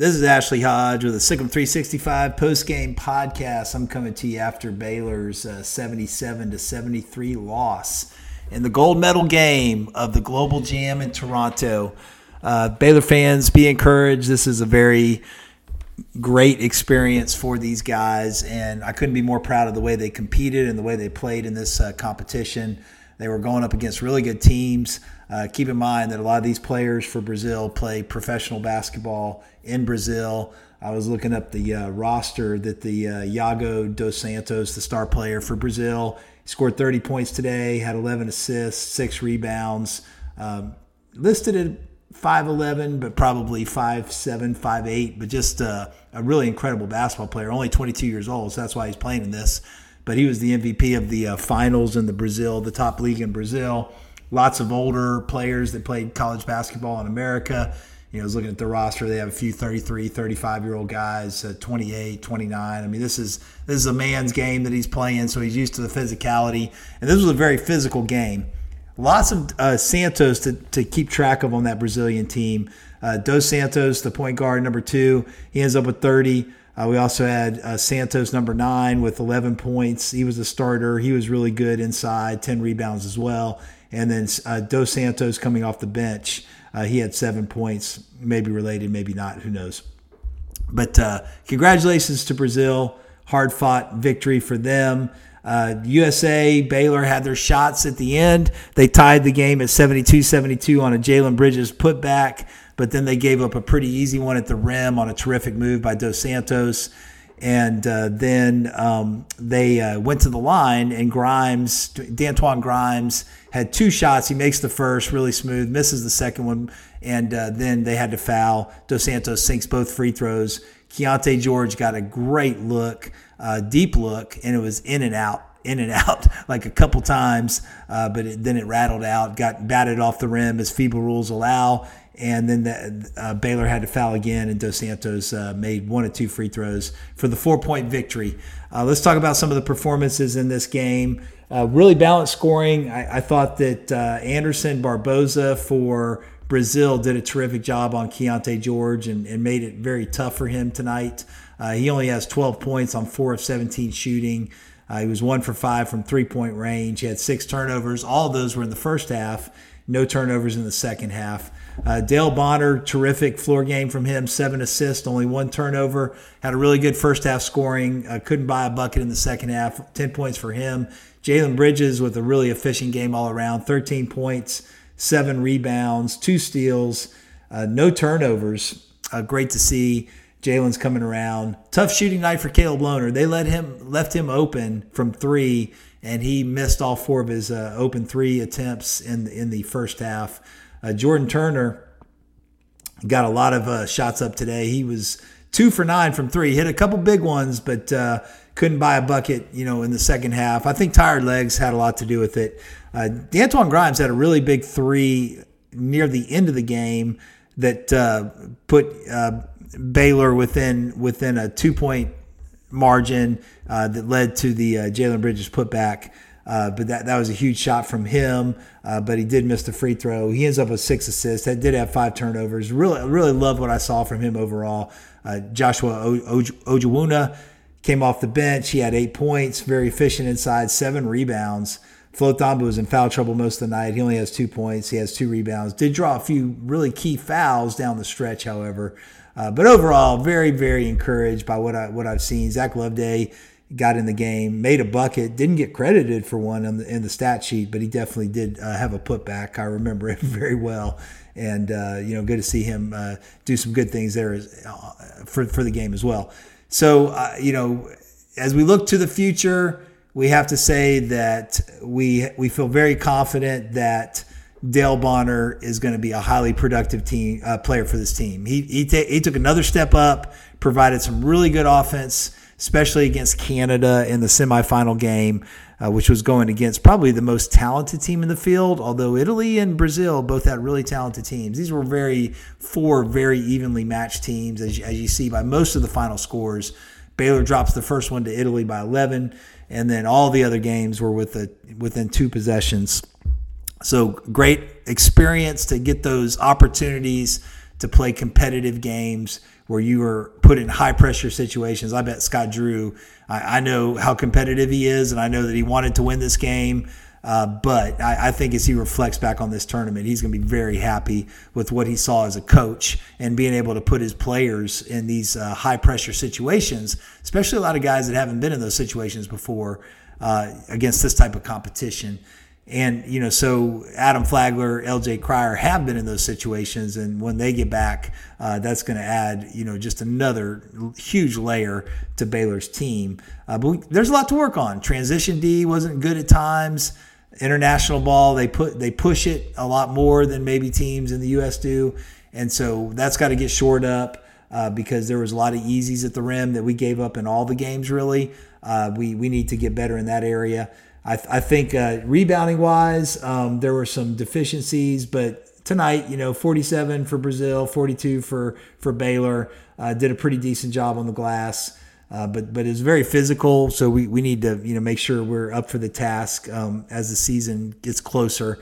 This is Ashley Hodge with a Sic 'Em 365 post game podcast. I'm coming to you after Baylor's uh, 77 to 73 loss in the gold medal game of the Global Jam in Toronto. Uh, Baylor fans, be encouraged. This is a very great experience for these guys, and I couldn't be more proud of the way they competed and the way they played in this uh, competition. They were going up against really good teams. Uh, keep in mind that a lot of these players for Brazil play professional basketball in Brazil. I was looking up the uh, roster that the uh, Yago dos Santos, the star player for Brazil, scored 30 points today, had 11 assists, six rebounds, um, listed at 5'11, but probably 5'7, 5'8, but just uh, a really incredible basketball player, only 22 years old, so that's why he's playing in this. But he was the MVP of the uh, finals in the Brazil, the top league in Brazil lots of older players that played college basketball in America. You know, I was looking at the roster. They have a few 33, 35 year old guys, uh, 28, 29. I mean, this is this is a man's game that he's playing, so he's used to the physicality. And this was a very physical game. Lots of uh, Santos to, to keep track of on that Brazilian team. Uh, Dos Santos, the point guard, number two, he ends up with 30. Uh, we also had uh, Santos, number nine, with 11 points. He was a starter. He was really good inside, 10 rebounds as well. And then uh, Dos Santos coming off the bench, uh, he had seven points, maybe related, maybe not, who knows. But uh, congratulations to Brazil. Hard fought victory for them. USA, uh, Baylor had their shots at the end. They tied the game at 72 72 on a Jalen Bridges putback, but then they gave up a pretty easy one at the rim on a terrific move by Dos Santos. And uh, then um, they uh, went to the line, and Grimes, Dantwan Grimes, had two shots. He makes the first really smooth, misses the second one, and uh, then they had to foul. Dos Santos sinks both free throws. Keyonte George got a great look, uh, deep look, and it was in and out in and out like a couple times, uh, but it, then it rattled out, got batted off the rim as FIBA rules allow, and then the, uh, Baylor had to foul again, and Dos Santos uh, made one of two free throws for the four point victory. Uh, let's talk about some of the performances in this game. Uh, really balanced scoring. I, I thought that uh, Anderson Barbosa for Brazil did a terrific job on Keyonte George and, and made it very tough for him tonight. Uh, he only has 12 points on four of 17 shooting. he was one for five from three point range. He had six turnovers. All of those were in the first half. No turnovers in the second half. Uh, Dale Bonner, terrific floor game from him, seven assists, only one turnover. Had a really good first half scoring. Uh, couldn't buy a bucket in the second half. 10 points for him. Jalen Bridges with a really efficient game all around 13 points, seven rebounds, two steals, uh, no turnovers. Uh, great to see. Jalen's coming around. Tough shooting night for Caleb Lohner. They let him left him open from three, and he missed all four of his uh, open three attempts in in the first half. Uh, Jordan Turner got a lot of uh, shots up today. He was two for nine from three. Hit a couple big ones, but uh, couldn't buy a bucket. You know, in the second half, I think tired legs had a lot to do with it. Uh, Dantwan Grimes had a really big three near the end of the game that uh, put uh, Baylor within within a two point margin uh, that led to the uh, Jalen Bridges putback. Uh, but that, that was a huge shot from him. Uh, but he did miss the free throw. He ends up with six assists. That did have five turnovers. Really, really loved what I saw from him overall. Uh, Joshua Ojianwuna came off the bench. He had eight points, very efficient inside, seven rebounds. Flo Thamba was in foul trouble most of the night. He only has two points. He has two rebounds. Did draw a few really key fouls down the stretch, however. Uh, but overall, very, very encouraged by what I what I've seen. Zach Loveday got in the game, made a bucket, didn't get credited for one in the, in the stat sheet, but he definitely did uh, have a putback. I remember it very well, and uh, you know, good to see him uh, do some good things there as, uh, for for the game as well. So uh, you know, as we look to the future, we have to say that we we feel very confident that. Dale Bonner is going to be a highly productive team uh, player for this team. He he, he took another step up, provided some really good offense especially against Canada in the semifinal game, uh, which was going against probably the most talented team in the field. Although Italy and Brazil both had really talented teams, these were very four very evenly matched teams, as, as you see by most of the final scores. Baylor drops the first one to Italy by 11, and then all the other games were with a, within two possessions. So great experience to get those opportunities to play competitive games where you were put in high pressure situations. I bet Scott Drew, I, I know how competitive he is, and I know that he wanted to win this game. Uh, but I, I, think as he reflects back on this tournament, he's going to be very happy with what he saw as a coach and being able to put his players in these uh, high pressure situations, especially a lot of guys that haven't been in those situations before uh, against this type of competition. And, you know, so Adam Flagler, LJ Cryer have been in those situations. And when they get back, uh, that's going to add, you know, just another huge layer to Baylor's team. Uh, but we, there's a lot to work on. Transition D wasn't good at times. International ball, they put they push it a lot more than maybe teams in the U.S. do. And so that's got to get shored up. Uh, because there was a lot of easies at the rim that we gave up in all the games. Really, uh, we we need to get better in that area. I, th- I think uh, rebounding wise, um, there were some deficiencies, but tonight, you know, 47 for Brazil, 42 for for Baylor, uh, did a pretty decent job on the glass. Uh, but but it's very physical, so we, we need to you know make sure we're up for the task um, as the season gets closer.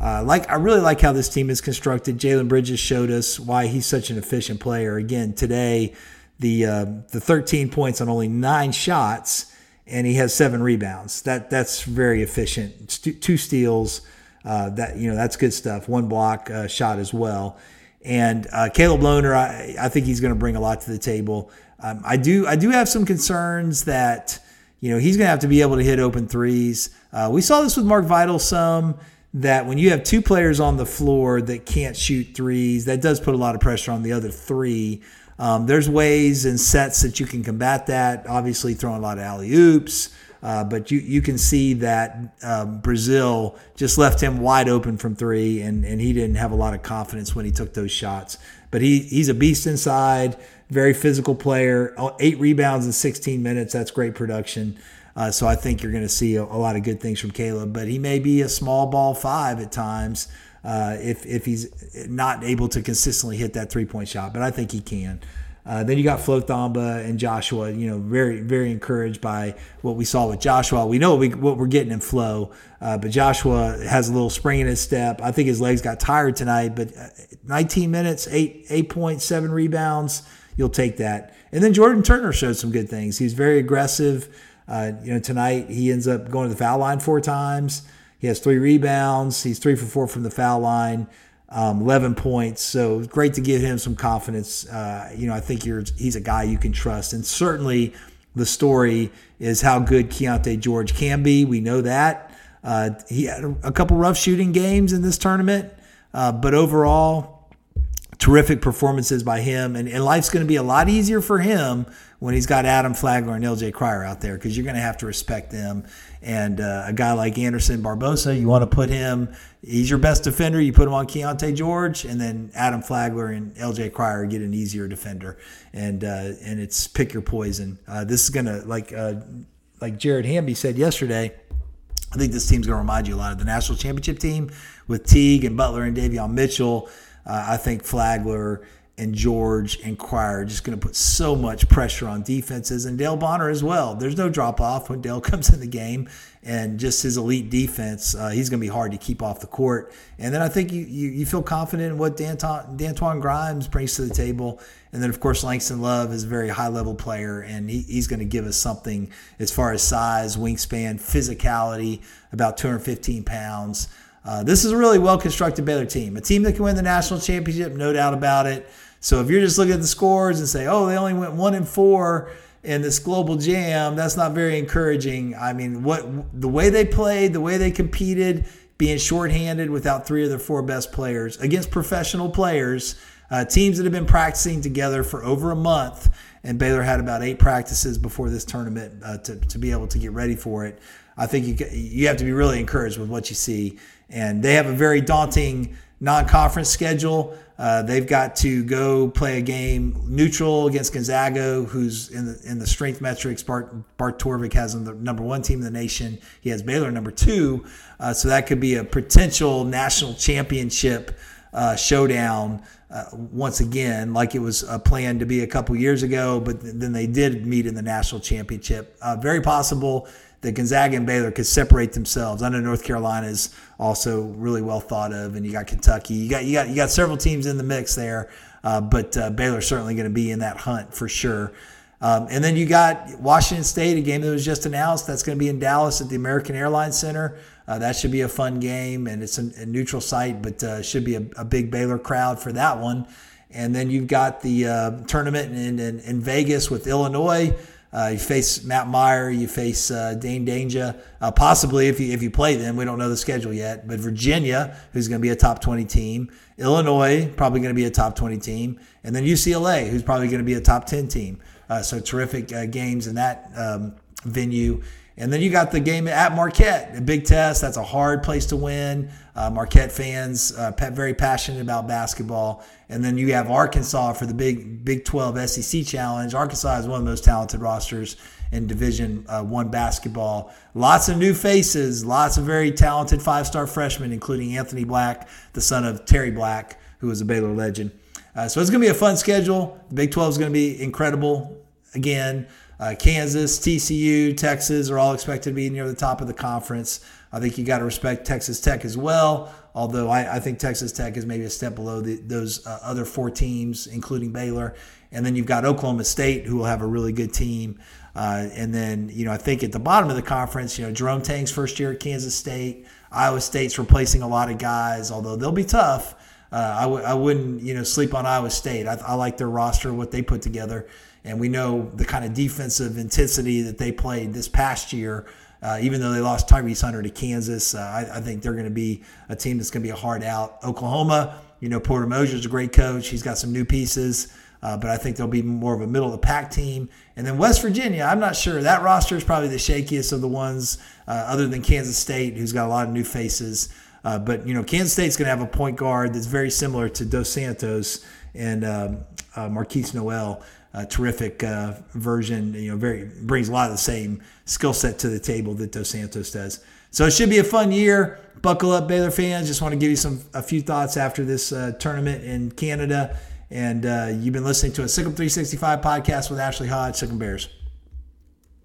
Uh, like I really like how this team is constructed. Jalen Bridges showed us why he's such an efficient player. Again today, the uh, the 13 points on only nine shots and he has seven rebounds. That that's very efficient. two steals. Uh, that you know that's good stuff. One block uh, shot as well. And uh, Caleb Lohner, I, I think he's going to bring a lot to the table. Um, I do I do have some concerns that you know he's going to have to be able to hit open threes. Uh, we saw this with Mark Vital some that when you have two players on the floor that can't shoot threes, that does put a lot of pressure on the other three. Um, there's ways and sets that you can combat that. Obviously, throwing a lot of alley oops. Uh, but you, you can see that um, Brazil just left him wide open from three, and, and he didn't have a lot of confidence when he took those shots. But he, he's a beast inside, very physical player, Eight rebounds in 16 minutes. That's great production. Uh, so I think you're going to see a, a, lot of good things from Caleb, but he may be a small ball five at times uh, if if he's not able to consistently hit that three point shot. But I think he can. Uh, then you got Flo Thamba and Joshua. You know, very very encouraged by what we saw with Joshua. We know what, we, what we're getting in Flo, uh, but Joshua has a little spring in his step. I think his legs got tired tonight, but uh, 19 minutes, eight eight points, seven rebounds. You'll take that. And then Jordan Turner showed some good things. He's very aggressive. Uh, you know, tonight he ends up going to the foul line four times. He has three rebounds. He's three for four from the foul line, um, 11 points. So great to give him some confidence. Uh, you know, I think he's a guy you can trust. And certainly the story is how good Keyonte George can be. We know that. Uh, he had a couple rough shooting games in this tournament, uh, but overall, terrific performances by him. And, and life's going to be a lot easier for him when he's got Adam Flagler and LJ Cryer out there because you're going to have to respect them. And uh, a guy like Anderson Barbosa, you want to put him, he's your best defender. You put him on Keyonte George, and then Adam Flagler and LJ Cryer get an easier defender. And uh, and it's pick your poison. Uh, this is going to, like, uh, like Jared Hamby said yesterday, I think this team's going to remind you a lot of the national championship team with Teague and Butler and Davion Mitchell. Uh, I think Flagler and George and Quire just going to put so much pressure on defenses and Dale Bonner as well. There's no drop off when Dale comes in the game and just his elite defense, uh, he's going to be hard to keep off the court. And then I think you, you, you feel confident in what Danton, Grimes brings to the table. And then, of course, Langston Love is a very high level player, and he, he's going to give us something as far as size, wingspan, physicality, about 215 pounds. Uh, this is a really well constructed Baylor team, a team that can win the national championship, no doubt about it. So if you're just looking at the scores and say, oh, they only went one and four in this global jam, that's not very encouraging. I mean, what the way they played, the way they competed, being shorthanded without three of their four best players against professional players, uh, teams that have been practicing together for over a month. And Baylor had about eight practices before this tournament uh, to, to be able to get ready for it. I think you you have to be really encouraged with what you see, and they have a very daunting non-conference schedule. Uh, they've got to go play a game neutral against Gonzaga, who's in the in the strength metrics. Bart Bart Torvik has them the number one team in the nation. He has Baylor number two, uh, so that could be a potential national championship uh, showdown. Uh, once again, like it was uh, planned to be a couple years ago, but then they did meet in the national championship. Uh, very possible that Gonzaga and Baylor could separate themselves. I know North Carolina is also really well thought of, and you got Kentucky. You got you got you got several teams in the mix there. uh, but uh, Baylor's certainly going to be in that hunt for sure. Um, and then you got Washington State, a game that was just announced. That's going to be in Dallas at the American Airlines Center. Uh, that should be a fun game, and it's a, a neutral site, but uh, should be a, a, big Baylor crowd for that one. And then you've got the uh, tournament in, in, in, Vegas with Illinois. Uh, you face Matt Mayer, you face uh, Dain Dainja, uh, possibly if you if you play them. We don't know the schedule yet, but Virginia, who's going to be a top twenty team, Illinois, probably going to be a top twenty team, and then UCLA, who's probably going to be a top ten team. so terrific games in that um, venue. And then you got the game at Marquette, a big test. That's a hard place to win. Uh, Marquette fans, uh, very passionate about basketball. And then you have Arkansas for the big Big 12 SEC challenge. Arkansas is one of the most talented rosters in Division uh, One basketball. Lots of new faces, lots of very talented five-star freshmen, including Anthony Black, the son of Terry Black, who was a Baylor legend. Uh, so it's going to be a fun schedule. The Big 12 is going to be incredible again. Uh, Kansas, TCU, Texas are all expected to be near the top of the conference. I think you got to respect Texas Tech as well, although I, I, think Texas Tech is maybe a step below the, those uh, other four teams, including Baylor. And then you've got Oklahoma State, who will have a really good team. Uh, and then, you know, I think at the bottom of the conference, you know, Jerome Tang's first year at Kansas State, Iowa State's replacing a lot of guys, although they'll be tough. Uh, I w- I wouldn't, you know, sleep on Iowa State. I, I like their roster, what they put together and we know the kind of defensive intensity that they played this past year. Uh, even though they lost Tyrese Hunter to Kansas, uh, I, I, think they're going to be a team that's going to be a hard out. Oklahoma, you know, Porter Moser is a great coach. He's got some new pieces, uh, but I think they'll be more of a middle of the pack team. And then West Virginia, I'm not sure. That roster is probably the shakiest of the ones, uh, other than Kansas State, who's got a lot of new faces. Uh, but you know, Kansas State's going to have a point guard that's very similar to Dos Santos and um, uh, Markquis Nowell a terrific uh, version. You know, very brings a lot of the same skill set to the table that Dos Santos does. So it should be a fun year. Buckle up, Baylor fans. Just want to give you some a few thoughts after this uh, tournament in Canada. And uh, you've been listening to a Sic 'Em 365 podcast with Ashley Hodge, Sic 'Em Bears.